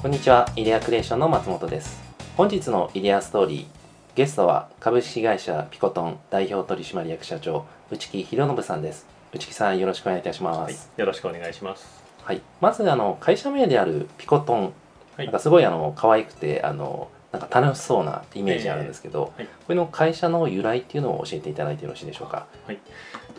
こんにちは、イデアクリエーションの松本です。本日のイデアストーリー、ゲストは株式会社ピコトン代表取締役社長、内木博信さんです。内木さん、よろしくお願いいたしまはいす。、よろしくお願いします。はい、まずあの会社名であるピコトン、はいなんかすごいあの可愛くてあのなんか楽しそうなイメージあるんですけど、ええはいこれの会社の由来っていうのを教えていただいてよろしいでしょうか？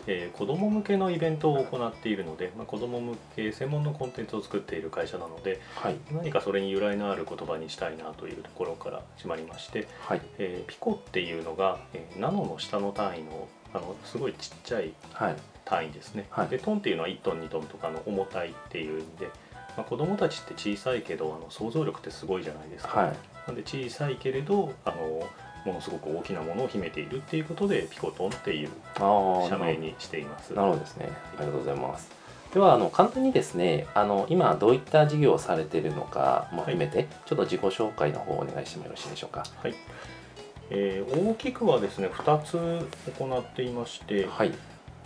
えー子ども向けのイベントを行っているので、まあ、子ども向け専門のコンテンツを作っている会社なのではい、何かそれに由来のある言葉にしたいなというところから始まりまして、はい、えーピコっていうのが、えーナノの下の単位のあのすごいちっちゃいはい、単位ですね、はい。でトンっていうのは1トン2トンとかの重たいっていう意味で、まあ、子どもたちって小さいけどあの想像力ってすごいじゃないですか。はい、なんで小さいけれどあのものすごく大きなものを秘めているっていうことでピコトンっていう社名にしています。なるほどですね。ありがとうございます。ではあの簡単にですね、あの今どういった事業をされているのかも含めて、ちょっと自己紹介の方をお願いしてもよろしいでしょうか。はいえー大きくはですね2つ行っていまして、はい、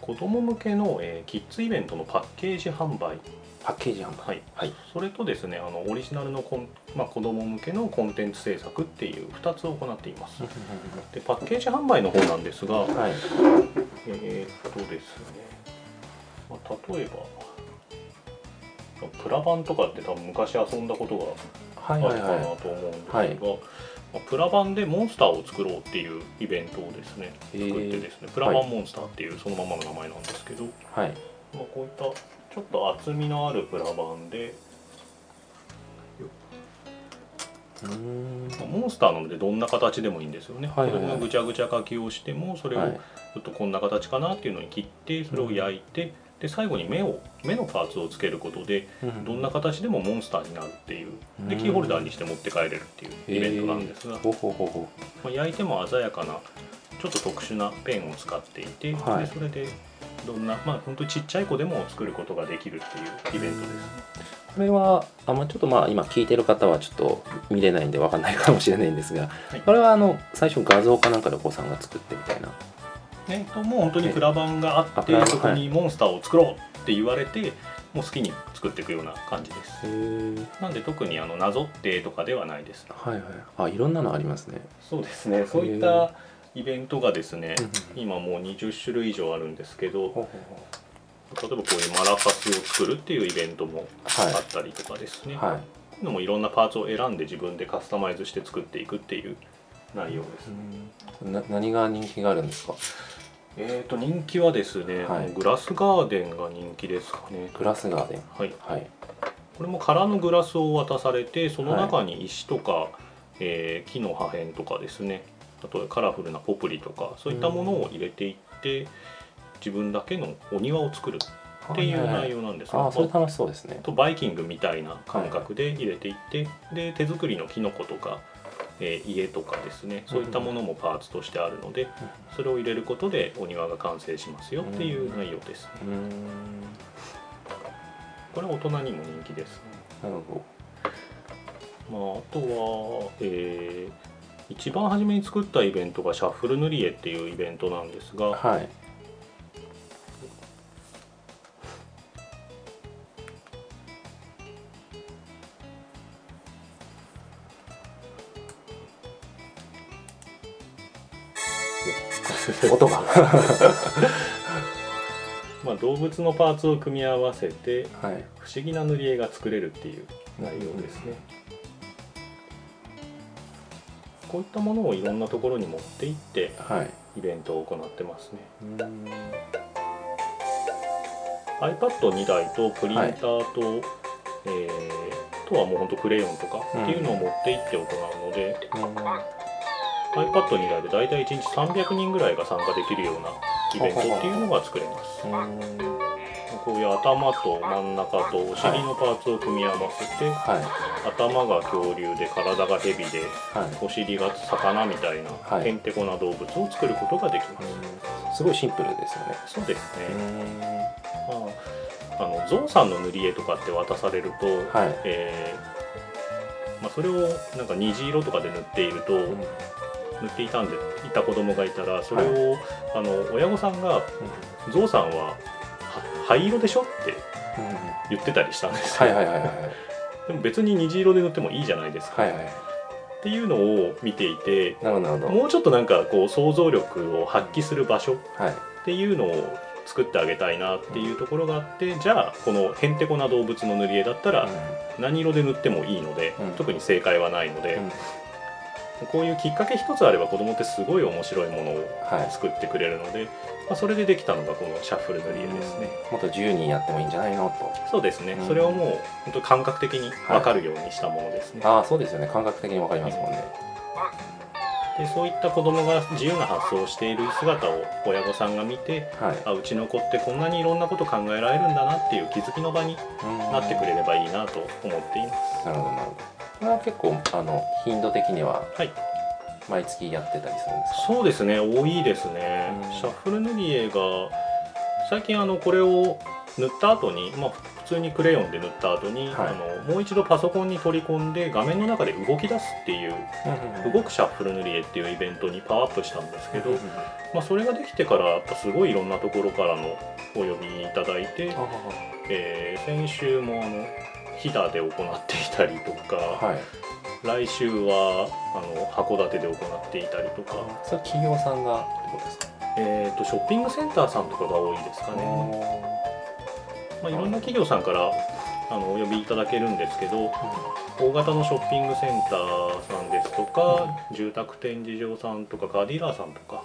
子ども向けの、えーキッズイベントのパッケージ販売、パッケージ販売。はい。はい、それとですねあのオリジナルのコン、まあ、子ども向けのコンテンツ制作っていう2つを行っています。でパッケージ販売の方なんですが、はい、えーっとですね、まあ、例えばプラバンとかって多分昔遊んだことがはい、はい、あるかなはと思うんですが、はいまあプラバンでモンスターを作ろうっていうイベントをですね作ってですねプラバンモンスターっていうそのままの名前なんですけど、い、はい、まあ、こういったちょっと厚みのあるプラバンで、うーん、まあモンスターなのでどんな形でもいいんですよね、はいはいはい。子供がぐちゃぐちゃ書きをしてもそれをはい、ちょっとこんな形かなっていうのに切ってそれを焼いて、で最後に目を目のパーツをつけることでどんな形でもモンスターになるっていう。でうん。キーホルダーにして持って帰れるっていうイベントなんですが、まあ、焼いても鮮やかなちょっと特殊なペンを使っていて、はい。でそれでどんなまあ本当にちっちゃい子でも作ることができるっていうイベントです、う。これはあまあちょっとまあ今聞いてる方はちょっと見れないんでわかんないかもしれないんですが、はいこれはあの最初画像かなんかでお子さんが作ってみたいな。えっともう本当にプラ板がああってそこにモンスターを作ろうって言われてもう好きに作っていくような感じです。なんで特にあのなぞってとかではないですはいはい。あいろんなのありますね。そうですねそういったイベントがですねうん今もう20種類以上あるんですけど例えばこういうマラカスを作るっていうイベントもはいあったりとかですね、う。はい。こういうのもいろんなパーツを選んで自分でカスタマイズして作っていくっていう内容です、な何が人気があるんですか？えーと人気はですね、はいグラスガーデンが人気ですかねグラスガーデン。はいはい。これも空のグラスを渡されてその中に石とか、えー木の破片とかですねあとカラフルなポプリとかそういったものを入れていって、自分だけのお庭を作るっていう内容なんですが、ああそれ楽しそうですね。とバイキングみたいな感覚で入れていって、で手作りのキノコとか、えー家とかですね。そういったものもパーツとしてあるので、それを入れることでお庭が完成しますよっていう内容です、うーん。これは大人にも人気です。ね、なるほまあ、あとは、えー一番初めに作ったイベントがシャッフル塗り絵っていうイベントなんですが、ど。はい。音が。まあ、動物のパーツを組み合わせてはい。不思議な塗り絵が作れるっていう内容ですね、こういったものをいろんなところに持って行ってはい。イベントを行ってますね。うーん。iPad2 台とプリンターと、えーあとはもうほんとクレヨンとかっていうのを持って行って行うので、iPad2 台で大体1日300人ぐらいが参加できるようなイベントっていうのが作れます。こういう頭と真ん中とお尻のパーツを組み合わせて、はい。頭が恐竜で体が蛇ではい。お尻が魚みたいなはいへんてこな動物を作ることができます、すごいシンプルですよね。そうですうね。まあ、あのゾウさんの塗り絵とかって渡されると、はい。えーまあ、それをなんか虹色とかで塗っていると、うん塗っていたんでいた子供がいたらそれを、あの親御さんが「ゾウさんはは灰色でしょ?」って言ってたりしたんですよ。でも別に虹色で塗ってもいいじゃないですか、はいはい。っていうのを見ていてもうちょっとなんかこう想像力を発揮する場所はい。っていうのを作ってあげたいなっていうところがあってじゃあこのへんてこな動物の塗り絵だったら何色で塗ってもいいので、うん。特に正解はないので、うんこういうきっかけ一つあれば子供ってすごい面白いものをはい。作ってくれるので、まあ、それでできたのがこのシャッフル塗り絵ですね、もっと自由にやってもいいんじゃないの？と。そうですね、うん。それをもう本当感覚的に分かるようにしたものですね、ああそうですよね。感覚的にわかりますもんね。でそういった子供が自由な発想をしている姿を親御さんが見てはい。あうちの子ってこんなにいろんなこと考えられるんだなっていう気づきの場になってくれればいいなと思っています。なるほどなるほど。これは結構あの頻度的にははい。毎月やってたりするんですか？そうですね多いですね、うん。シャッフル塗り絵が最近あのこれを塗った後に、まあ、普通にクレヨンで塗った後に、はい。あのもう一度パソコンに取り込んで画面の中で動き出すっていう動くシャッフル塗り絵っていうイベントにパワーアップしたんですけど、まあ、それができてからやっぱすごいいろんなところからのお呼びいただいて、えー先週もあの飛騨で行っていたりとか、はい。来週はあの函館で行っていたりとか、それは企業さんがってことですか？えー、とショッピングセンターさんとかが多いですかね、まあ、いろんな企業さんからあのお呼びいただけるんですけど大型のショッピングセンターさんですとか、住宅展示場さんとかカーディーラーさんとか、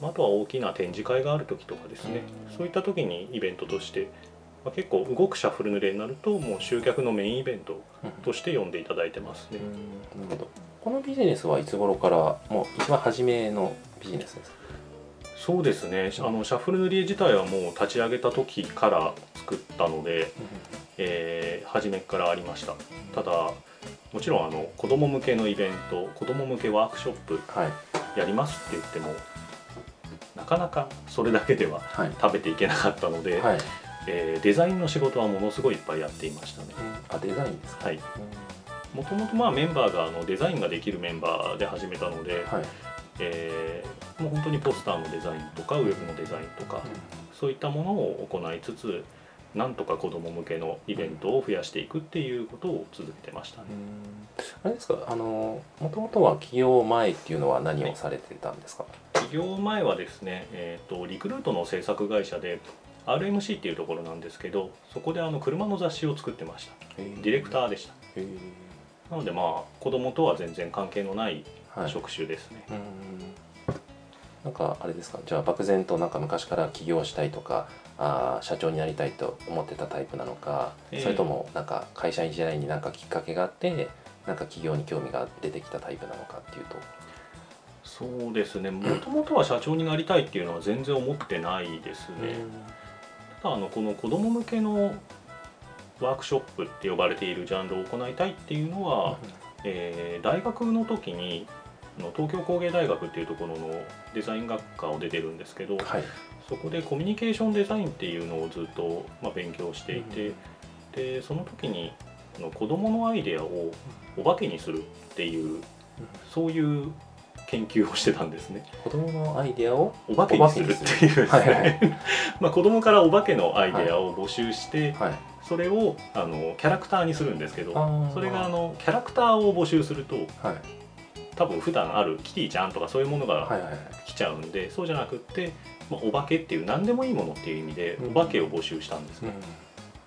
まああとは大きな展示会がある時とかですね、うん。そういった時にイベントとして、まあ、結構動くシャッフル塗り絵になるともう集客のメインイベントとして呼んでいただいてますね、なるほどこのビジネスはいつ頃からもう一番初めのビジネスですか？そうですね。あのシャッフル塗り絵自体はもう立ち上げた時から作ったので、えー初めからありました。ただもちろんあの子供向けのイベント子供向けワークショップはい。やりますって言ってもなかなかそれだけでははい。食べていけなかったので、はいえーデザインの仕事はものすごいいっぱいやっていましたね。あデザインですか？はい。もともとまあメンバーがあのデザインができるメンバーで始めたので、はい。えーもう本当にポスターのデザインとかウェブのデザインとか、そういったものを行いつつなんとか子ども向けのイベントを増やしていくっていうことを続けてましたね。あれですか？あのもともとは起業前っていうのは何をされてたんですか、起業前はですね、えー、とリクルートの制作会社で RMC っていうところなんですけどそこであの車の雑誌を作ってました。ディレクターでした。へなのでまあ子供とは全然関係のない職種ですね、うんなんかあれですか？じゃあ漠然となんか昔から起業したいとかあー社長になりたいと思ってたタイプなのか、ええそれともなんか会社員時代になんかきっかけがあってなんか起業に興味が出てきたタイプなのかっていうと。そうですね。もともとは社長になりたいっていうのは全然思ってないですね、ただあのこの子供向けのワークショップって呼ばれているジャンルを行いたいっていうのは、えー大学の時に東京工芸大学っていうところのデザイン学科を出てるんですけどはい。そこでコミュニケーションデザインっていうのをずっと、まあ、勉強していて、でその時に子どものアイデアをお化けにするっていうそういう研究をしてたんですね。子供のアイデアをお化けにするっていう。ですはいはい。ね まあ子供からお化けのアイデアを募集して、はい。それをあのキャラクターにするんですけどそれがあのキャラクターを募集するとはい。多分普段あるキティちゃんとかそういうものがはいはいはい。来ちゃうんで、そうじゃなくって、まあ、お化けっていう何でもいいものっていう意味でうん。お化けを募集したんですね。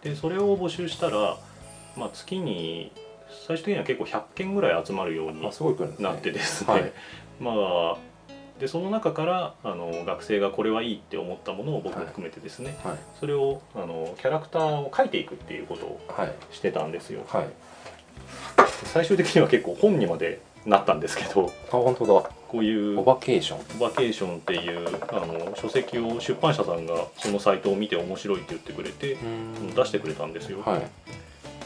でそれを募集したら、まあ、月に最終的には結構100件ぐらい集まるようになってですね、はいまあでその中からあの学生がこれはいいって思ったものを僕含めてですね、はい。それをあのキャラクターを描いていくっていうことをはい。してたんですよ。はい。最終的には結構本にまでなったんですけどあ本当だ。こういうオバケーション。バケーションっていうあの書籍を出版社さんがそのサイトを見て面白いって言ってくれて出してくれたんですよ、はい。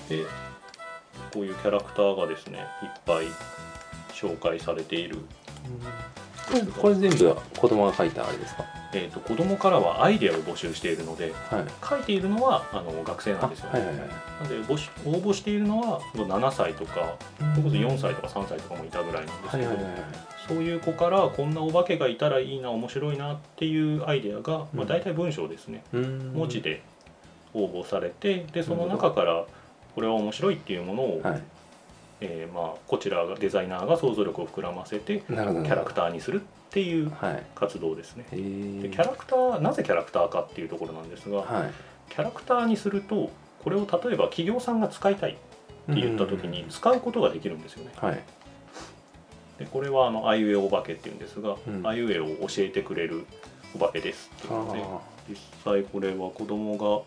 でこういうキャラクターがですねいっぱい紹介されている、これこれ全部。子供が書いたあれですか？えー、と子供からはアイデアを募集しているのではい。書いているのはあの学生なんですよ、はいはいはい。なので募集応募しているのは7歳とかそれこそ4歳とか3歳とかもいたぐらいなんですけど、そういう子からこんなお化けがいたらいいな面白いなっていうアイデアが、まあ、大体文章ですね、うん。文字で応募されてでその中からこれは面白いっていうものを、はいえーまあ、こちらがデザイナーが想像力を膨らませてキャラクターにするっていうはい。活動ですね。へえでキャラクターなぜキャラクターかっていうところなんですが、はい。キャラクターにするとこれを例えば企業さんが使いたいって言った時に使うことができるんですよね。はい。でこれはあのあいうえお化けっていうんですが、うん。あいうえを教えてくれるお化けですっていうのであ実際これは子供が、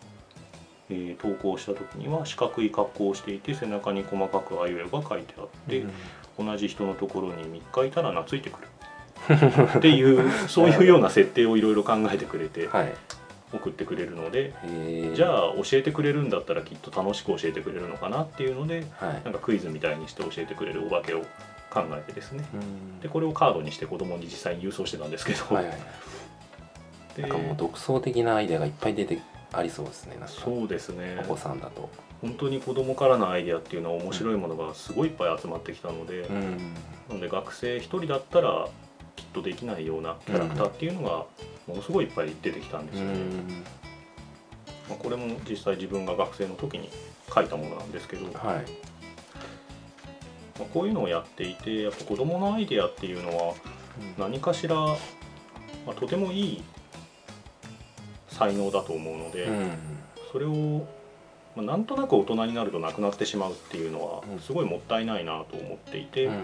えー投稿した時には四角い格好をしていて背中に細かくあいうえおが書いてあって、同じ人のところに3日いたら懐いてくる。っていう そういうような設定をいろいろ考えてくれてはい。送ってくれるので、じゃあ教えてくれるんだったらきっと楽しく教えてくれるのかなっていうのではい。なんかクイズみたいにして教えてくれるお化けを考えてですねうん。でこれをカードにして子供に実際に郵送してたんですけど、はいはい。でなんかもう独創的なアイデアがいっぱい出てありそうですねなんか。そうですね。お子さんだと。本当に子供からのアイデアっていうのは面白いものがすごいいっぱい集まってきたので、うん。なので学生一人だったらきっとできないようなキャラクターっていうのがものすごいいっぱい出てきたんですよね、まあ、これも実際自分が学生の時に書いたものなんですけど、まはい。あ、こういうのをやっていてやっぱ子供のアイデアっていうのは何かしら、まあ、とてもいい才能だと思うので、うんそれを、まあ、なんとなく大人になるとなくなってしまうっていうのはうん。すごいもったいないなと思っていて、うん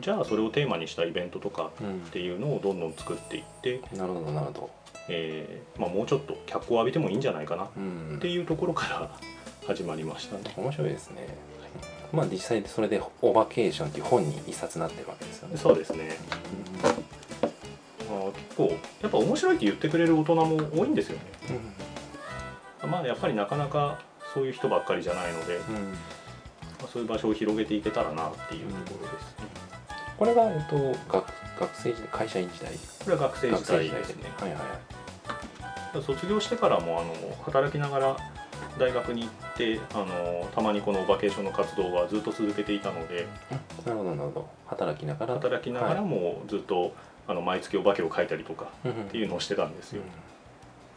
じゃあそれをテーマにしたイベントとかうんっていうのをどんどん作っていって、なるほどなるほど。えーまあ、もうちょっと脚光を浴びてもいいんじゃないかなっうんていうところから始まりましたね。面白いですね。まあ実際それで「オバケーション」っていう本に一冊なってるわけですよね。そうですね、まあ、結構やっぱ面白いって言ってくれる大人も多いんですよね。まあやっぱりなかなかそういう人ばっかりじゃないので、うん。うんまあ、そういう場所を広げていけたらなっていうところですね。これが、えっと、学学生時代会社員時代。これは学生時代。ですね。はいはいはい。卒業してからもあの働きながら大学に行ってあのたまにこのバケーションの活動はずっと続けていたので。なるほどなるほど。働きながら。働きながらもずっと、あの毎月お化けを書いたりとかっっていうのをしてたんですよ。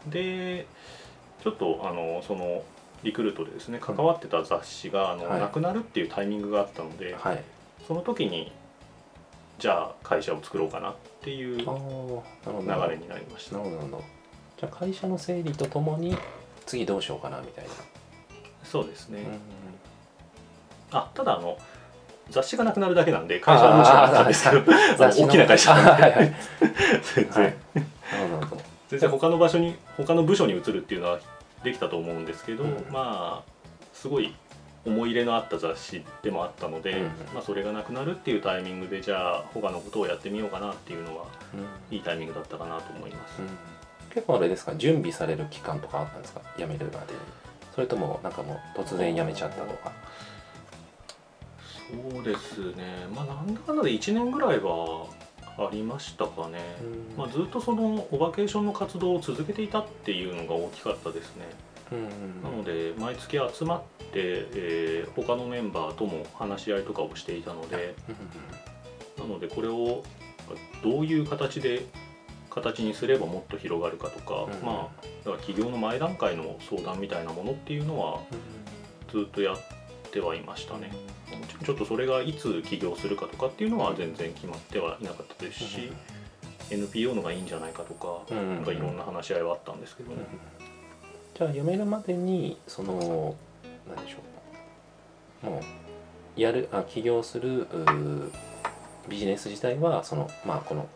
でちょっとあのそのリクルートでですね関わってた雑誌があの、はい。なくなるっていうタイミングがあったので、はい。その時にじゃあ会社を作ろうかなっていう流れになりました。なるほどなるほど。じゃあ会社の整理とともに次どうしようかなみたいな、そうですね、うん。あただあの雑誌がなくなるだけなんで会社はもちろあったんですけどあ雑誌の大きな会社なんで、はい全然、はい全然他の場所に他の部署に移るっていうのはできたと思うんですけど、うんまあすごい思い入れのあった雑誌でもあったので、うんまあ、それがなくなるっていうタイミングでじゃあ他のことをやってみようかなっていうのはうんいいタイミングだったかなと思います、うん結構あれですか準備される期間とかあったんですか辞めるまでそれともなんかもう突然辞めちゃったとかそうですね。まあなんだかんだで1年ぐらいはありましたかね、うん。まあ、ずっとそのオバケーションの活動を続けていたっていうのが大きかったですね。うんなので毎月集まって、えー他のメンバーとも話し合いとかをしていたのでなのでこれをどういう形で形にすればもっと広がるかとか、うんまあだから企業の前段階の相談みたいなものっていうのはずっとやってはいましたね。もちょっとそれがいつ起業するかとかっていうのは全然決まってはいなかったですし、NPO のがいいんじゃないかとか,、うん。なんかいろんな話し合いはあったんですけどね、じゃあ辞めるまでにその何でしょう。もうやるあ起業するビジネス自体はそのまあこの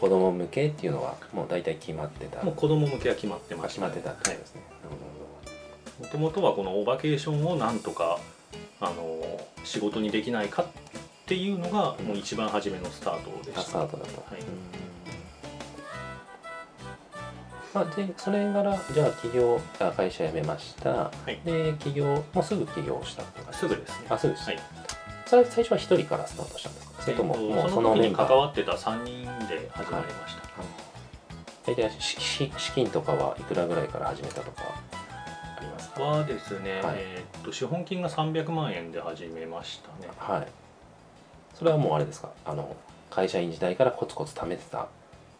子供向けっていうのはもう大体決まってた。もう子供向けは決まってましたあ決まってたってことですね、なるもともとはこのオバケーションをなんとかあの仕事にできないかっていうのがうん。もう一番初めのスタートでした、スタートだと、はい。まあ、でそれからじゃあ起業あ会社辞めました、はい。で起業もうすぐ起業したすぐですね。あすぐです、はい。それ最初は一人からスタートしたんですか？それとも,、えーもうそそのメンバー。関わってた3人で始まりました、大体しし資金とかはいくらぐらいから始めたとか？あります。かはですね、はい。えーっと資本金が300万円で始めましたね。はい。それはもうあれですか？あの会社員時代からコツコツ貯めてた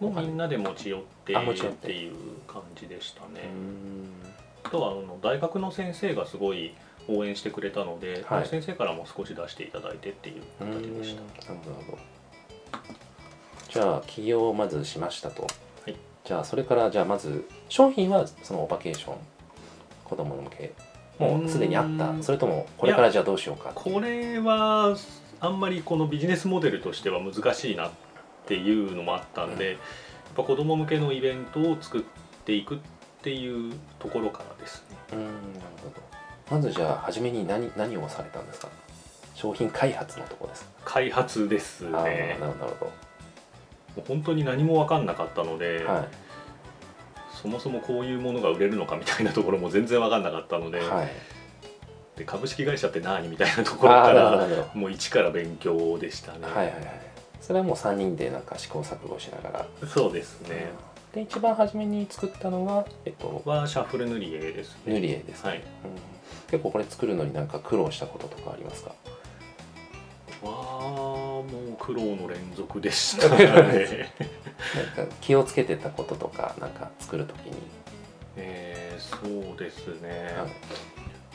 もうみんなで持ち寄ってあ持ち寄っってていう感じでしたね、うん。あとはあの大学の先生がすごい応援してくれたので、はい。先生からも少し出していただいてっていううん形でした。なるほどじゃあ起業をまずしましたと、はい。じゃあそれからじゃあまず商品はそのオバケーション子供の向けもうすでにあった。それともこれからじゃあどうしようかこれはあんまりこのビジネスモデルとしては難しいなっていうのもあったんで、やっぱ子供向けのイベントを作っていくっていうところからですね。うんなるほど。まずじゃあ初めに何何をされたんですか？商品開発のとこですか、開発ですああねなるほど本当に何も分かんなかったので、どはいそもそもこういうものが売れるのかみたいなところも全然分かんなかったので,、はいで株式会社って何みたいなところからもう一から勉強でしたね。はいはいはいそれはもう3人でなんか試行錯誤しながらそうですね。で一番初めに作ったのがえっとはシャッフル塗り絵ですね。塗り絵ですね、はい。うん結構これ作るのになんか苦労したこととかありますか？わあもう苦労の連続でした。ね。なんか気をつけてたこととかなんか作るときに、えーそうですね。はい。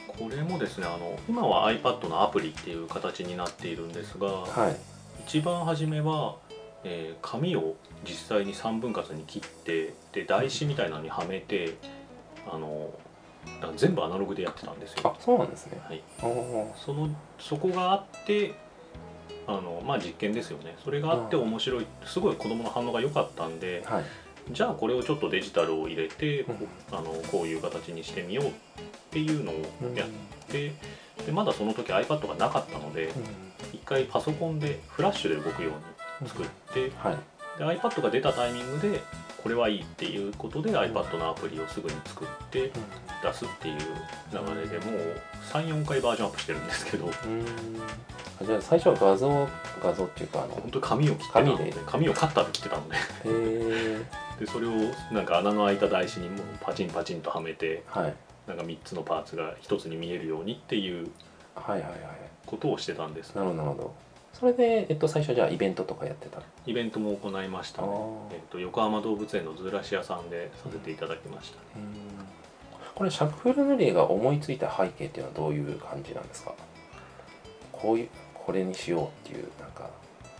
これもですねあの今は iPad のアプリっていう形になっているんですが、はい。一番初めは、えー紙を実際に3分割に切ってで台紙みたいなのにはめてあの全部アナログでやってたんですよ。あそうなんですね。はい、そのそこがあってあのまあ実験ですよね。それがあってうん面白い。すごい子供の反応が良かったんではい。じゃあこれをちょっとデジタルを入れて、うん。あのこういう形にしてみようっていうのをうんやって、でまだその時 iPad がなかったのでうん。一回パソコンでフラッシュで動くように作って、はい。で iPad が出たタイミングでこれはいいっていうことで iPad のアプリをすぐに作って出すっていう流れでもう34回バージョンアップしてるんですけどじゃあ最初は画像画像っていうかあの本当に紙を切ってたの。で紙で。紙をカッターで切ってたの ででそれをなんか穴の開いた台紙にもうパチンパチンとはめてはい。なんか3つのパーツが1つに見えるようにっていうはいはいはいことをしてたんです。なるほどなるほど。それで、えっと、最初じゃあイベントとかやってたイベントも行いましたね。えっと横浜動物園のズーラシアさんでさせていただきました。ね、これシャッフル塗り絵が思いついた背景っていうのはどういう感じなんですか？こういうこれにしようっていうなんか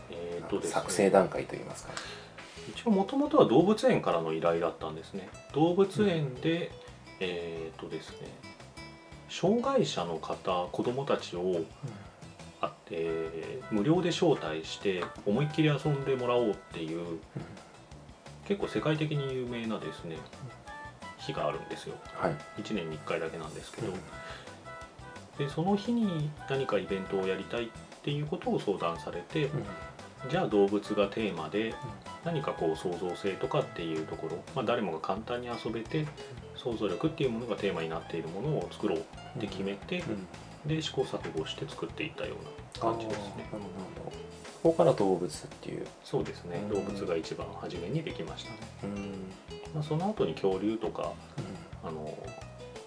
えっとね。作成段階といいますか。一応もともとは動物園からの依頼だったんですね。動物園で、えっとですね障害者の方子どもたちをあ、えー無料で招待して思いっきり遊んでもらおうっていう結構世界的に有名なですね日があるんですよ。はい。1年に1回だけなんですけど、うん。でその日に何かイベントをやりたいっていうことを相談されて、じゃあ動物がテーマで何かこう創造性とかっていうところ、まあ、誰もが簡単に遊べて想像力っていうものがテーマになっているものを作ろうって決めて、で試行錯誤して作っていったような感じですね。ここから動物っていう。そうですね。うん。動物が一番初めにできましたね、うん。まあ、その後に恐竜とかあの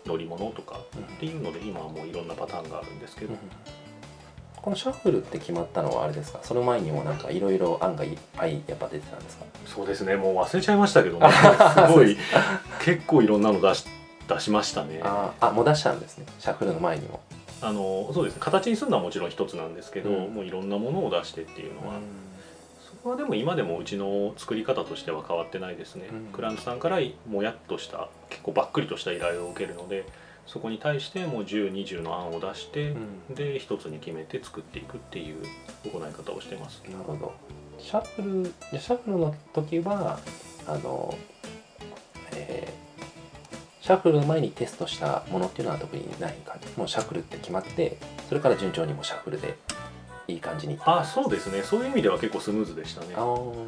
乗り物とかっていうので今はもういろんなパターンがあるんですけど、このシャッフルって決まったのはあれですか？その前にもなんかいろいろ案がいっぱいやっぱ出てたんですか？そうですねもう忘れちゃいましたけどね。すごい結構いろんなの出し出しましたね。あもう出したんですね？シャッフルの前にも。あのそうです。ね形にするのはもちろん一つなんですけど、うん。もういろんなものを出してっていうのは、そこはでも今でもうちの作り方としては変わってないですね、うん。クラントさんからもやっとした結構ばっくりとした依頼を受けるのでそこに対してもう1020の案を出して、うん。で一つに決めて作っていくっていう行い方をしてます。なるほど。シャッフルシャッフルの時はあのえーシャッフルの前にテストしたものっていうのは特にない感じ。もうシャッフルって決まってそれから順調にもうシャッフルでいい感じにあそうですね。そういう意味では結構スムーズでしたね。あーなるほど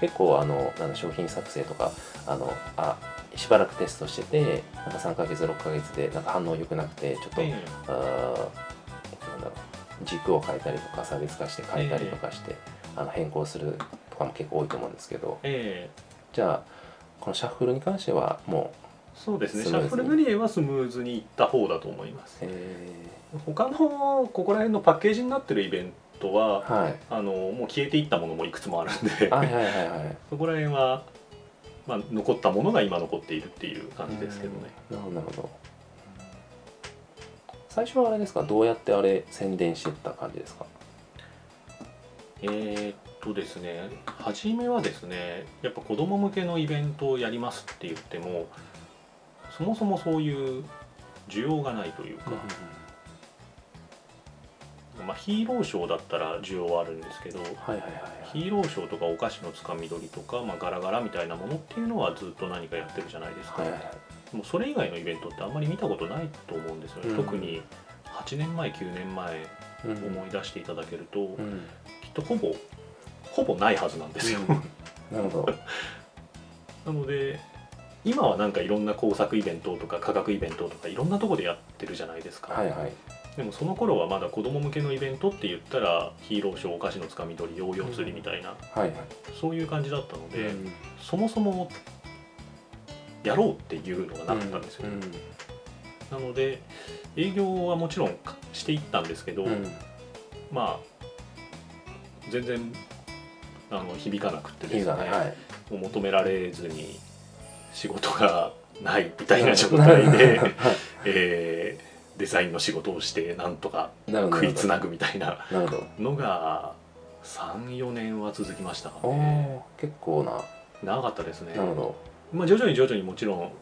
結構あのなんだ商品作成とかあのあしばらくテストしててなんか3ヶ月6ヶ月でなんか反応良くなくてちょっと、えあーなんだろう軸を変えたりとか差別化して変えたりとかして、あの変更するとかも結構多いと思うんですけど。ええ。じゃあこのシャッフルに関してはもそうですね。シャッフル塗り絵はスムーズにいった方だと思います。うえ。他のここら辺のパッケージになってるイベントはーはい。あのもう消えていったものもいくつもあるんで。はいはいはいはい。そこら辺はまあ、残ったものが今残っているっていう感じですけどね。なるほど。最初はあれですか？どうやってあれ宣伝してった感じですか？えーっとですね初めはですねやっぱ子供向けのイベントをやりますって言ってもそもそもそういう需要がないというか、まあ、ヒーローショーだったら需要はあるんですけどヒーローショーとかお菓子のつかみ取りとか、まあ、ガラガラみたいなものっていうのはずっと何かやってるじゃないですか、はいはい。はいもうそれ以外のイベントってあんまり見たことないと思うんですよね、うん。特に8年前9年前うん思い出していただけると、うん。きっとほぼほぼないはずなんですよ、なるほど。なので今はなんかいろんな工作イベントとか科学イベントとかいろんなとこでやってるじゃないですか、はいはいでもその頃はまだ子供向けのイベントって言ったらヒーローショーお菓子のつかみ取りヨーヨー釣りみたいな、はいはい。そういう感じだったので、うん。そもそもやろうっていうのがなかったんですよ、うんなので営業はもちろんしていったんですけど、うん。まあ全然あの響かなくてですねはい。もう求められずに仕事がないみたいな状態で、えーデザインの仕事をしてなんとか食いつなぐみたいなのが34年は続きました。かおねー結構な。長かったですね。まあ、徐々に徐々にもちろん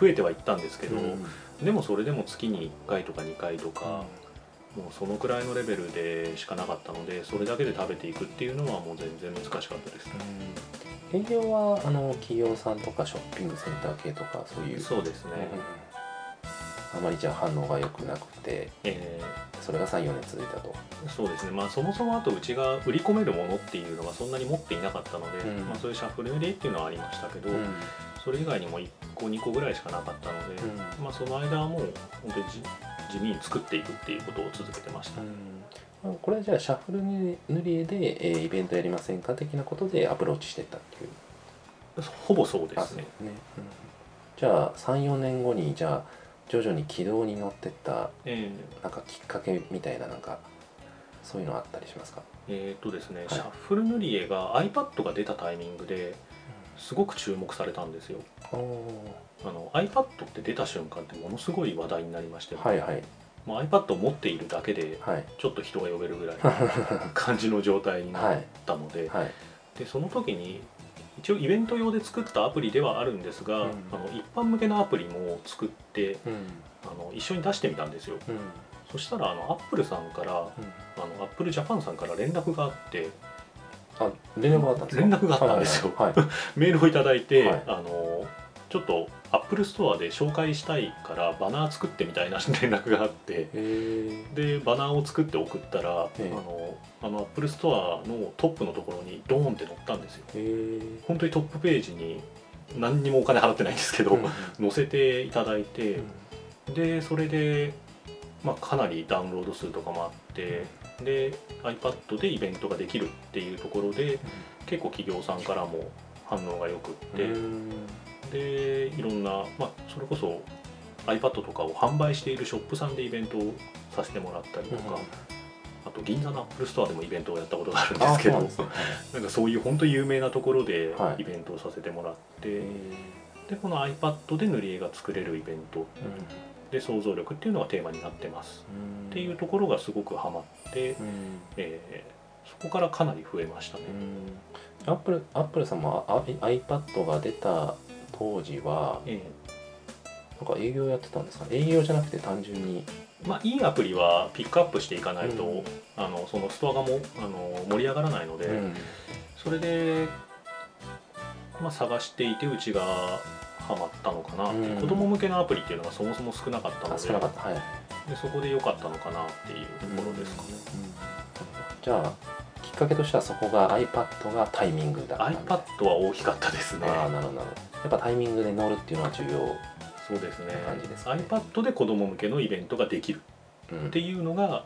増えてはいったんですけど、どうん。でもそれでも月に1回とか2回とか、もうそのくらいのレベルでしかなかったのでそれだけで食べていくっていうのはもう全然難しかったですね。営業はあの企業さんとかショッピングセンター系とかそういう。そうですね、うんあまりじゃあ反応が良くなくてえそれが34年続いたと。ーそうですね。まあそもそもあとうちが売り込めるものっていうのがそんなに持っていなかったので、うん。まあ、そういうシャッフル塗りっていうのはありましたけど、うん。それ以外にも1個2個ぐらいしかなかったので、うん。まあ、その間はもう本当にじ地味に作っていくっていうことを続けてました、うん。これはじゃあシャッフル塗り絵で、えーイベントやりませんか的なことでアプローチしてったっていう。ほぼそうであすね。ね、うん。じゃあ34年後にじゃあ徐々に軌道に乗ってったえなんかきっかけみたいななんかそういうのあったりしますか、ーえーっとですね、い。シャッフル塗り絵が iPad が出たタイミングですごく注目されたんですよ。おー。あの iPad って出た瞬間ってものすごい話題になりまして、はいはい。まあ、iPad を持っているだけではい。ちょっと人が呼べるぐらいの感じの状態になったので, はい。でその時に一応イベント用で作ったアプリではあるんですが、うん。あの一般向けのアプリも作ってうん。あの一緒に出してみたんですよ。うん。そしたらあのアップルさんからあうん。のアップルジャパンさんから連絡があってあ連絡があったんですか？連絡があったんですよ。はいはいはい。メールをいただいて、はい。あのちょっとアップルストアで紹介したいからバナー作ってみたいな連絡があってえでバナーを作って送ったら、ええ。あのあのアップルストアのトップのところにドーンって載ったんですよ。本当にトップページに何にもお金払ってないんですけど、うん。載せていただいてー、でそれで、まあ、かなりダウンロード数とかもあってで iPad でイベントができるっていうところで結構企業さんからも反応がよくって、うんでいろんな、まあ、それこそ iPad とかを販売しているショップさんでイベントをさせてもらったりとか、あと銀座のアップルストアでもイベントをやったことがあるんですけどそうなんですね。なんかそういう本当有名なところではい。イベントをさせてもらって、えでこの iPad で塗り絵が作れるイベント。ーで想像力っていうのがテーマになってます。うん。っていうところがすごくハマって、うん。えーそこからかなり増えましたね。アップルアップルさんもあ iPad が出た当時はえなんか営業やってたんですか営業じゃなくて単純に。ーまあ、いいアプリはピックアップしていかないと、うん。あのそのストアがもあの盛り上がらないので、うん。それで、まあ、探していてうちがハマったのかなっていう、うん。子供向けのアプリっていうのがそもそも少なかったのではい。でそこで良かったのかなっていうところですかね。じゃあきっかけとしてはそこが iPad がタイミングだった iPad は大きかったですね。ああなるほどなるほど。やっぱタイミングで乗るっていうのは重要、そうですね感じですね。iPad で子供向けのイベントができるうんっていうのが、まあ、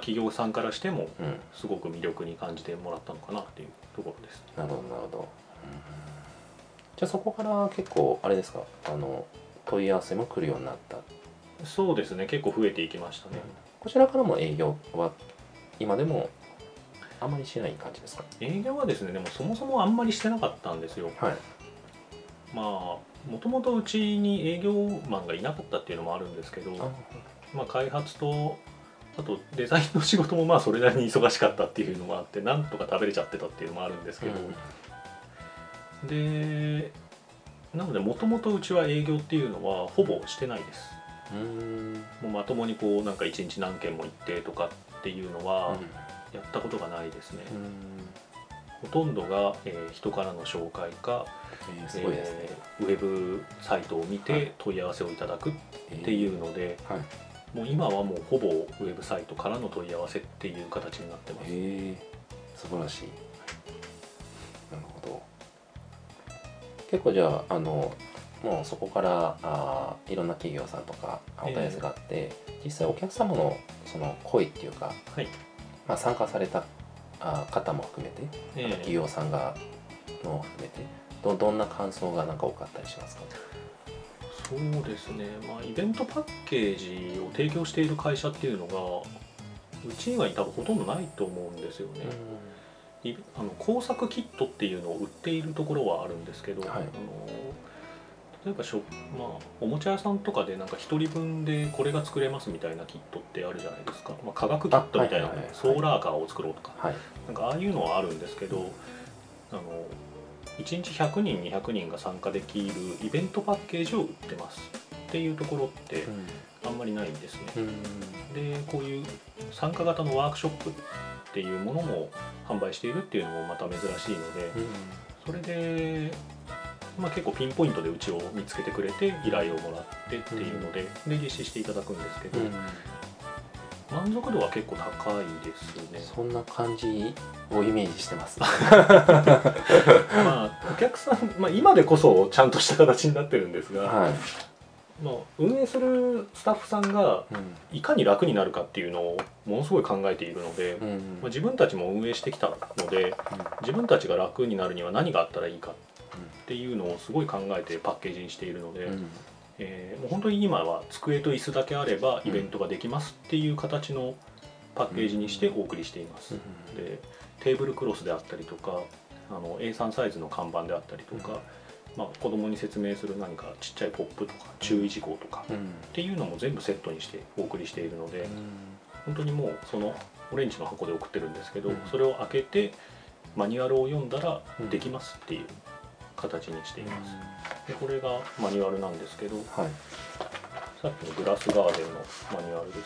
企業さんからしてもうん、すごく魅力に感じてもらったのかなっていうところです。なるほどなるほど、うん。じゃあそこから結構あれですか？あの問い合わせも来るようになった、そうですね。結構増えていきましたね。こちらからも営業は今でもあまりしない感じですか？営業はですねでもそもそもあんまりしてなかったんですよ。はい。まあもともとうちに営業マンがいなかったっていうのもあるんですけど、あまあ、開発とあとデザインの仕事もまあそれなりに忙しかったっていうのもあってなんとか食べれちゃってたっていうのもあるんですけど、でなのでもともとうちは営業っていうのはほぼしてないです。うん。もうまともにこうなんか一日何件も行ってとかっていうのはやったことがないですね、ほとんどが、えー人からの紹介か、えーすごいですね、えーウェブサイトを見はい。て問い合わせをいただくってう、いうので、はい。もう今はもうほぼウェブサイトからの問い合わせっていう形になってます、へえ素晴らしい。なるほど。結構じゃああのもうそこからあーいろんな企業さんとかお問い合わせがあって、実際お客様のその声っていうか、はいまあ、参加された方も含めて、えー企業さんがの含めてどどんな感想がなんか多かったりしますか？そうですね、まあ、イベントパッケージを提供している会社っていうのがうち以外に多分ほとんどないと思うんですよね、いあの工作キットっていうのを売っているところはあるんですけど、はい。あの例えばしょ、まあ、おもちゃ屋さんとかでなんか1人分でこれが作れますみたいなキットってあるじゃないですか、まあ、化学キットみたいな、あはいはいはい。ソーラーカーを作ろうとか。はい。なんかああいうのはあるんですけどあの1日100人200人が参加できるイベントパッケージを売ってますっていうところってあんまりないんですね。うん。でこういう参加型のワークショップっていうものも販売しているっていうのもまた珍しいのでそれで、まあ、結構ピンポイントでうちを見つけてくれて依頼をもらってっていうのでで実施していただくんですけど、うん満足度は結構高いですね。そんな感じをイメージしてます。まあお客さん、まあ、今でこそちゃんとした形になってるんですが、はい。まあ、運営するスタッフさんがうんいかに楽になるかっていうのをものすごい考えているので、うんまあ、自分たちも運営してきたので自分たちが楽になるには何があったらいいかっていうのをすごい考えてパッケージにしているので、うん。えーもう本当に今は机と椅子だけあればイベントができますっていう形のパッケージにしてお送りしています。でテーブルクロスであったりとかあの A3 サイズの看板であったりとか、まあ、子供に説明する何かちっちゃいポップとか注意事項とかうん。っていうのも全部セットにしてお送りしているので本当にもうそのオレンジの箱で送ってるんですけど、うん。それを開けてマニュアルを読んだらうんできますっていう形にしています。でこれがマニュアルなんですけどはい。さっきのグラスガーデンのマニュアルですね、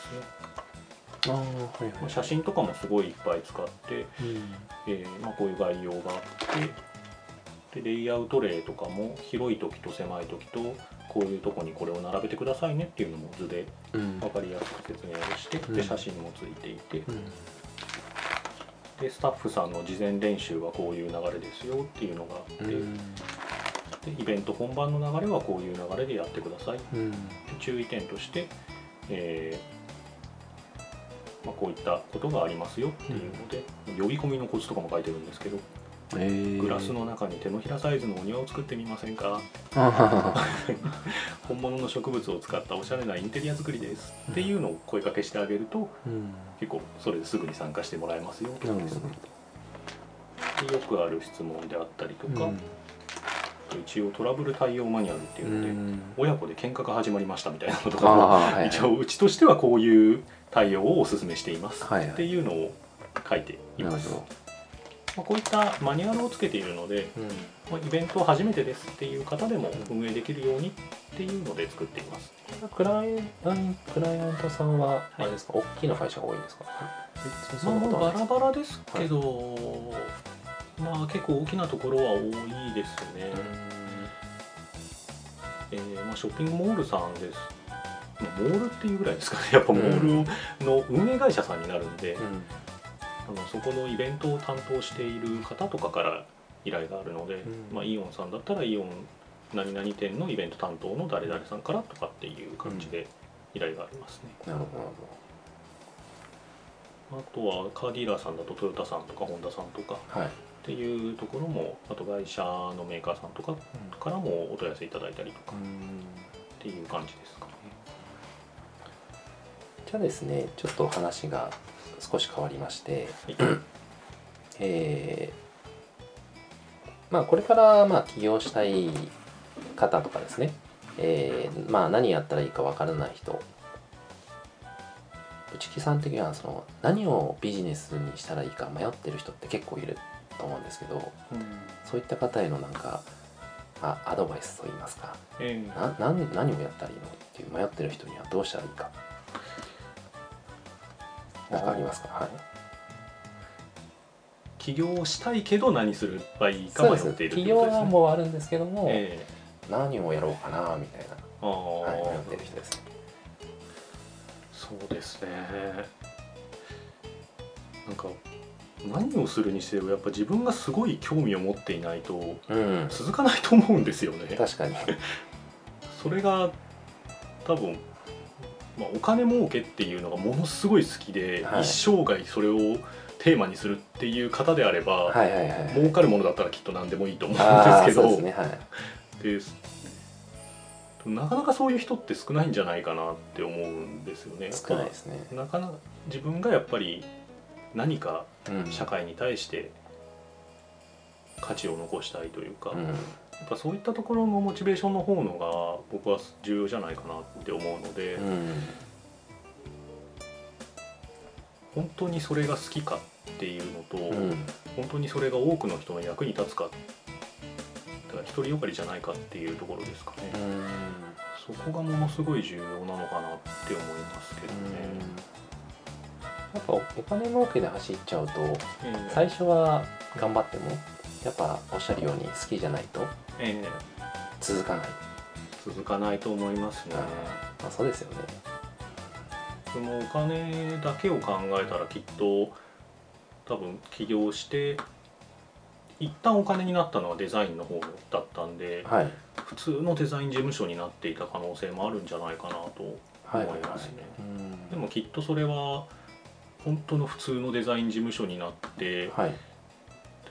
ああはいはい。まあ写真とかもすごいいっぱい使って、うん。えーまあ、こういう概要があってでレイアウト例とかも広い時と狭い時とこういうとこにこれを並べてくださいねっていうのも図でうん。分かりやすく説明をして、うん。で写真もついていて。うんでスタッフさんの事前練習はこういう流れですよっていうのがあって、うん。でイベント本番の流れはこういう流れでやってください。注意点として、えーまあ、こういったことがありますよっていうので、呼び込みのコツとかも書いてるんですけど。えーグラスの中に手のひらサイズのお庭を作ってみませんか？あ 本物の植物を使ったおしゃれなインテリア作りです。っていうのを声かけしてあげるとーうん。結構それですぐに参加してもらえますよ。とかですよくある質問であったりとか、一応トラブル対応マニュアルっていうので、うん。親子で喧嘩が始まりましたみたいなのとあかはいはい。一応うちとしてはこういう対応をお勧めしていますはいはいっていうのを書いています、なるほどまあ、こういったマニュアルをつけているので、うん。まあ、イベント初めてですっていう方でも運営できるようにっていうので作っています。クライアンクライアントさんはあれですか、大きな会社が多いんですか？はないもうバラバラですけど、まあ結構大きなところは多いですね、えーまあ、ショッピングモールさんです。まあモールっていうぐらいですかね。やっぱモールをの運営会社さんになるんで、うんあのそこのイベントを担当している方とかから依頼があるので、うん。まあ、イオンさんだったらイオン何々店のイベント担当の誰々さんからとかっていう感じで依頼がありますね、なるほど。あとはカーディーラーさんだとトヨタさんとかホンダさんとかっていうところもあと会社のメーカーさんとかからもお問い合わせいただいたりとかっていう感じですかね。じゃあですねちょっと話が少し変わりまして、はい。えーまあこれからまあ起業したい方とかですね、えーまあ何やったらいいかわからない人。内木さん的にはその何をビジネスにしたらいいか迷ってる人って結構いると思うんですけどそういった方へのなんかあアドバイスといいますか。ええな何何をやったらいいのっていう迷ってる人にはどうしたらいいか何かありますか？はい。起業したいけど何すればいいか迷っている企業願。望はあるんですけども、え何をやろうかなみたいな、はい、迷ってる人ですね。そうですね。なんか何をするにせよやっぱ自分がすごい興味を持っていないとうん。続かないと思うんですよね。確かに。それが多分、まあ、お金儲けっていうのがものすごい好きで、はい。一生涯それをテーマにするっていう方であれば、はいはいはい儲かるものだったらきっと何でもいいと思うんあですけそうですねはい。でなかなかそういう人って少ないんじゃないかなって思うんですよね。少ないですね、なかなか自分がやっぱり何かうん、社会に対して価値を残したいというか、うん。やっぱそういったところのモチベーションの方のが僕は重要じゃないかなって思うので、うん本当にそれが好きかっていうのと、うん。本当にそれが多くの人の役に立つかだから独りよがりじゃないかっていうところですかね、そこがものすごい重要なのかなって思いますけどね。やっぱお金儲けで走っちゃうとええ。最初は頑張ってもやっぱおっしゃるように好きじゃないとええ。続かない、続かないと思いますね。まあ、そうですよね。そのお金だけを考えたらきっと多分起業して一旦お金になったのはデザインの方だったんではい。普通のデザイン事務所になっていた可能性もあるんじゃないかなとはい。思いますね。うん。でもきっとそれは本当の普通のデザイン事務所になってはい。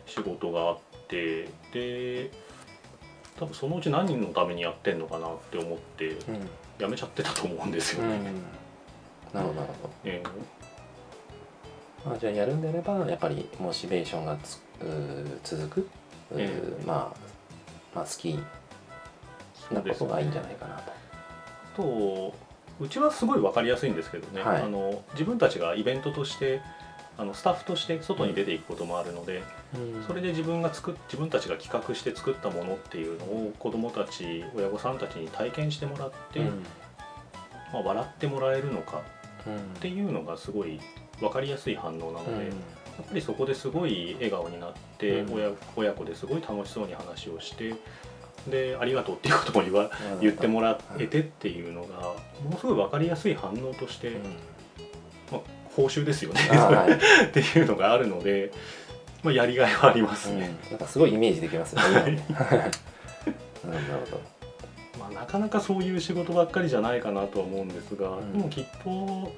仕事があってで多分そのうち何のためにやってんのかなって思ってうん。辞めちゃってたと思うんですよね。うん。なるほどなるほど。えまあ、じゃあやるんであればやっぱりモチベーションがつうー続く？うー、ええまあ、まあ好き。えなことがいいんじゃないかなと。とうちはすごい分かりやすいんですけどね、はい。あの自分たちがイベントとしてあのスタッフとして外に出ていくこともあるので、それで自分が作っ自分たちが企画して作ったものっていうのを子どもたち親御さんたちに体験してもらって、うん。まあ、笑ってもらえるのかうん。っていうのがすごい分かりやすい反応なので、やっぱりそこですごい笑顔になって、うん。親親子ですごい楽しそうに話をしてでありがとうっていうことも言わ言ってもらえてっていうのがものすごい分かりやすい反応として、うん。まあ、報酬ですよね。はい。っていうのがあるので、まあ、やりがいはありますうん。ね。なんかすごいイメージできますよね。今ね。なるほど。まあ、なかなかそういう仕事ばっかりじゃないかなとは思うんですが、うん。でもきっと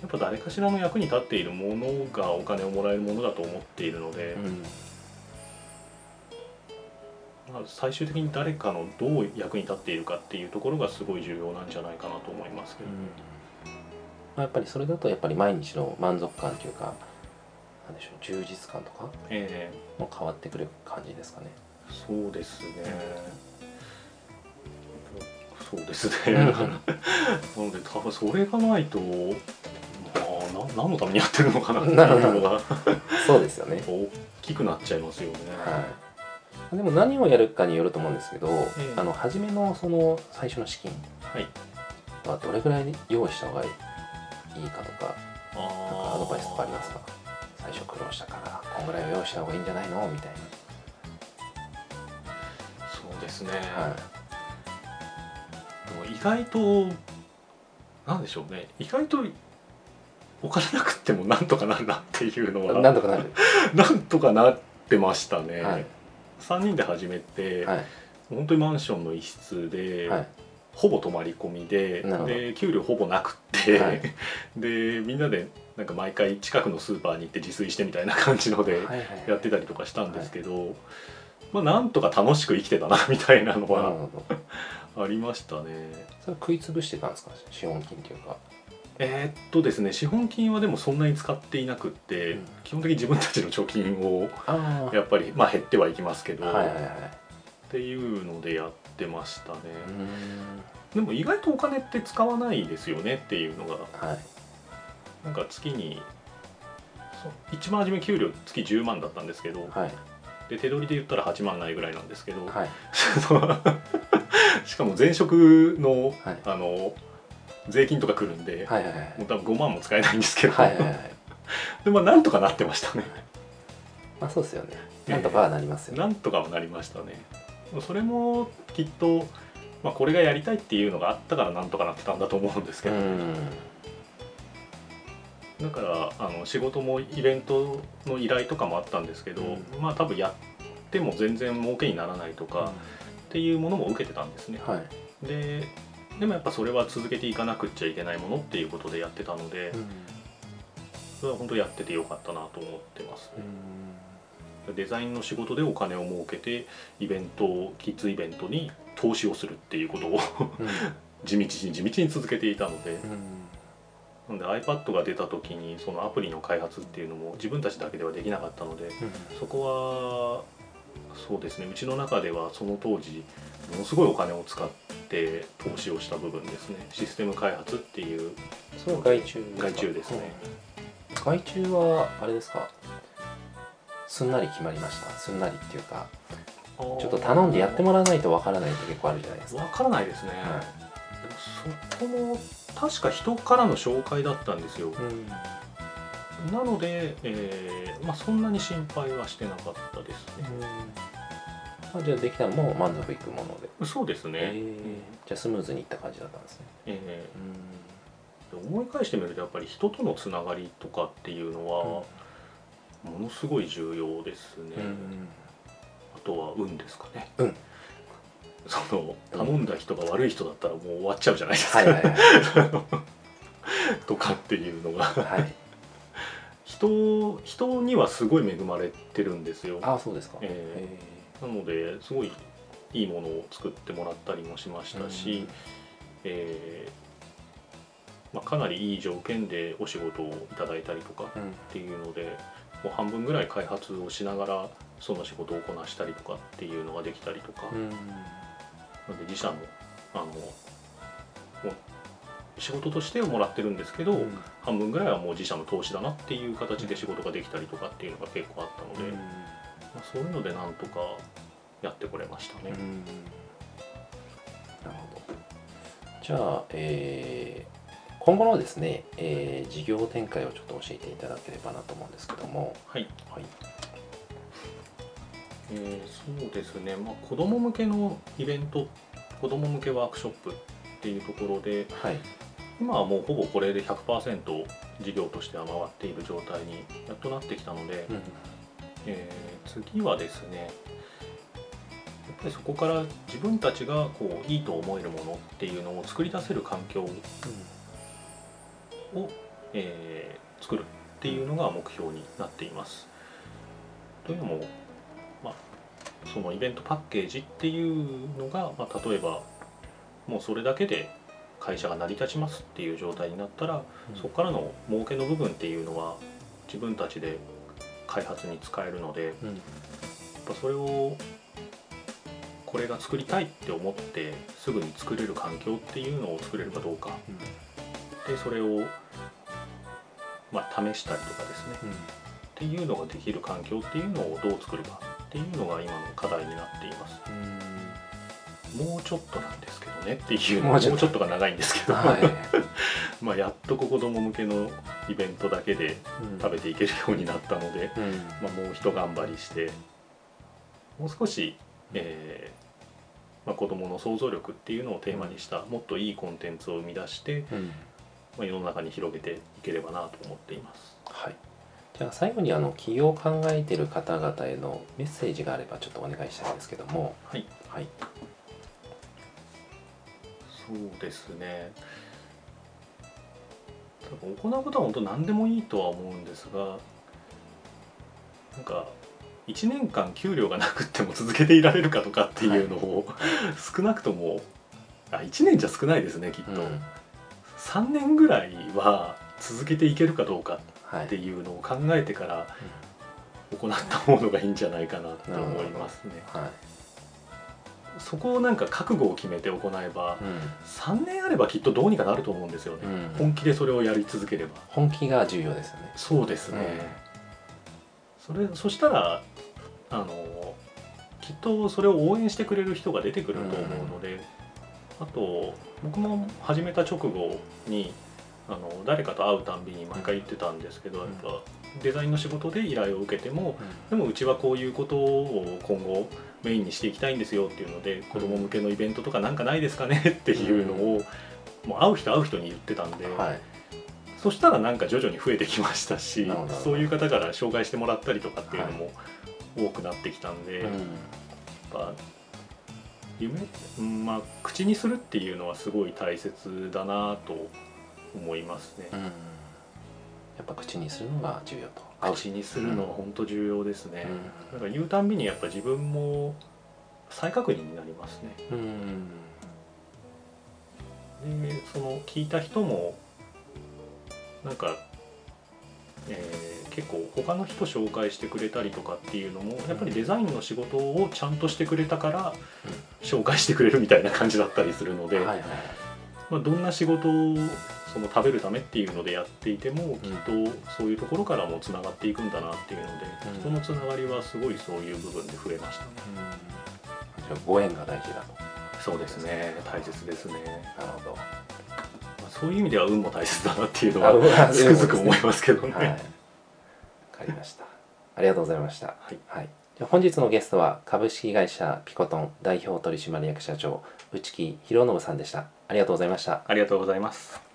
やっぱ誰かしらの役に立っているものがお金をもらえるものだと思っているので、うん。まあ、最終的に誰かのどう役に立っているかっていうところがすごい重要なんじゃないかなと思いますけど、まあ、やっぱりそれだとやっぱり毎日の満足感というかなんでしょう充実感とかえも変わってくる感じですかね。えそうですね、そうですね、うんなので多分それがないと、まあ、な何のためにやってるのかなっていうのが そうですよね。大きくなっちゃいますよね。はい。でも何をやるかによると思うんですけど、ええあの初めのその最初の資金はい、はどれぐらい用意した方がいい？かとか、あなんかーアドバイスとかありますか？最初苦労したからこんぐらいは用意した方がいいんじゃないの？みたいそうですね、な。はい。でも意外となんでしょうね意外とお金なくってもなんとかなるなっていうのはなんとかなる。なんとかなってましたね、はい。3人で始めて、はい。本当にマンションの一室で、はい。ほぼ泊まり込みでで給料ほぼなくって、はい でみんなでなんか毎回近くのスーパーに行って自炊してみたいな感じのではいはい。やってたりとかしたんですけど、まあなんとか楽しく生きてたな みたいなのは。ありましたね。それ食い潰してたんですか？資本金というか。えーっとですね資本金はでもそんなに使っていなくって、うん基本的に自分たちの貯金をあやっぱりまあ減ってはいきますけど、はいはいはい。っていうのでやってましたね、うん。でも意外とお金って使わないですよねっていうのが。はい。なんか月に一番初め給料月10万だったんですけど、はい。で手取りで言ったら8万ないぐらいなんですけど、はい。しかも前職の,、はい。あの税金とか来るんで、はいはいはい。もう多分5万も使えないんですけど、はいはいはい。でまあなんとかなってましたね。まあそうですよね。なんとかはなりますよね。なんとかはなりましたねそれもきっと、まあ、これがやりたいっていうのがあったからなんとかなってたんだと思うんですけど、うん。だからあの仕事もイベントの依頼とかもあったんですけど、うん。まあ多分やっても全然儲けにならないとかっていうものも受けてたんですね、はい。ででもやっぱそれは続けていかなくっちゃいけないものっていうことでやってたので、うん。それは本当やっててよかったなと思ってますねデザインの仕事でお金を儲けてイベントキッズイベントに投資をするっていうことをうん。地道に地道に続けていたので。うん。なので iPad が出た時にそのアプリの開発っていうのも自分たちだけではできなかったのでそこはそうですねうちの中ではその当時ものすごいお金を使って投資をした部分ですね。システム開発っていうそれは外注ですか？外注ですね。うん。外注はあれですか？すんなり決まりました。すんなりっていうかちょっと頼んでやってもらわないとわからないって結構あるじゃないですか。わからないですね、はでもそこも確か人からの紹介だったんですよ。うん。なので、えーまあ、そんなに心配はしてなかったですね、まあ、じゃあできたらもう満足いくもので、そうですね、えー。じゃあスムーズにいった感じだったんですね。えー。思い返してみるとやっぱり人とのつながりとかっていうのはものすごい重要ですね、うんあとは運ですかね、運その頼んだ人が悪い人だったらもう終わっちゃうじゃないですか、はいはいはい。とかっていうのが。はい。人人にはすごい恵まれてるんですよ。ああそうですか。ええなのですごいいいものを作ってもらったりもしましたし、うん。えーまあ、かなりいい条件でお仕事をいただいたりとかっーうんていうのでもう半分ぐらい開発をしながらその仕事をこなしたりとかっていうのができたりとか、うん。なので自社のあのもう仕事としてもらってるんですけど、うん。半分ぐらいはもう自社の投資だなっていう形で仕事ができたりとかっていうのが結構あったので、まあ、そういうのでなんとかやってこれましたね。うん。なるほど。じゃあ、えー今後のですね、えー事業展開をちょっと教えていただければなと思うんですけども。はい。はい。えーそうですね、まあ、子ども向けのイベント子ども向けワークショップっていうところではい。今はもうほぼこれで100%事業としては回っている状態にやっとなってきたので、うん。えー次はですねやっぱりそこから自分たちがこういいと思えるものっていうのを作り出せる環境を、えー作るっていうのが目標になっています。というのも、まあ、そのイベントパッケージっていうのが、まあ、例えばもうそれだけで会社が成り立ちますっていう状態になったら、そこからの儲けの部分っていうのは自分たちで開発に使えるのでやっうんぱそれをこれが作りたいって思ってすぐに作れる環境っていうのを作れるかどうか。うんでそれを、まあ、試したりとかですね。っていうのができる環境っていうのをどう作るかっていうのが今の課題になっています。もうちょっとなんですけどねっていう もうもうちょっとが長いんですけど、はい。まあやっと子供向けのイベントだけでうん。食べていけるようになったので、うん。まあ、もう一頑張りしてもう少し、えーまあ、子どもの想像力っていうのをテーマにしたもっといいコンテンツを生み出して、うんまあ、世の中に広げていければなと思っています。はい。じゃあ最後にあの起業を考えている方々へのメッセージがあればちょっとお願いしたいんですけども。はい、はい。そうですね。多分行うことは本当何でもいいとは思うんですがなんか1年間給料がなくっても続けていられるかとかっていうのを、少なくともあ1年じゃ少ないですねきっと、うん3年ぐらいは続けていけるかどうかはいっていうのを考えてから行ったものがいいんじゃないかなと思いますね。はい。そこをなんか覚悟を決めて行えばう3年あればきっとどうにかなると思うんですよね、んうん。本気でそれをやり続ければ。本気が重要ですよね。そうですね、それそしたらあのきっとそれを応援してくれる人が出てくると思うので、あと僕も始めた直後にあの誰かと会うたんびに毎回言ってたんですけど、うん。やっぱデザインの仕事で依頼を受けてもでもうちはこういうことを今後メインにしていきたいんですよっていうので子供向けのイベントとかなんかないですかねっていうのを、もう会う人会う人に言ってたんで、はい。そしたらなんか徐々に増えてきましたしそういう方から紹介してもらったりとかっていうのも多くなってきたんで、やっうんぱ夢、うんまあ、口にするっていうのはすごい大切だなと思いますね。うんやっぱ口にするのが重要と口にするのは本当重要ですね。うなんか言うたんびにやっぱ自分も再確認になりますね。んでその聞いた人もなんか、えー結構他の人紹介してくれたりとかっていうのもやっぱりデザインの仕事をちゃんとしてくれたから紹介してくれるみたいな感じだったりするので、はいはいまあ、どんな仕事をその食べるためっていうのでやっていてもきっとそういうところからもつながっていくんだなっていうので、うん。人のつながりはすごいそういう部分で増えましたね。じゃあご縁が大事だと。そうですね。大切ですね。なるほど。まあそういう意味では運も大切だなっていうのあは運つくづく思いますけどね。はい。わかりました。ありがとうございました。はい。はい、じゃあ本日のゲストは株式会社ピコトン代表取締役社長内木弘信さんでした。ありがとうございました。ありがとうございます。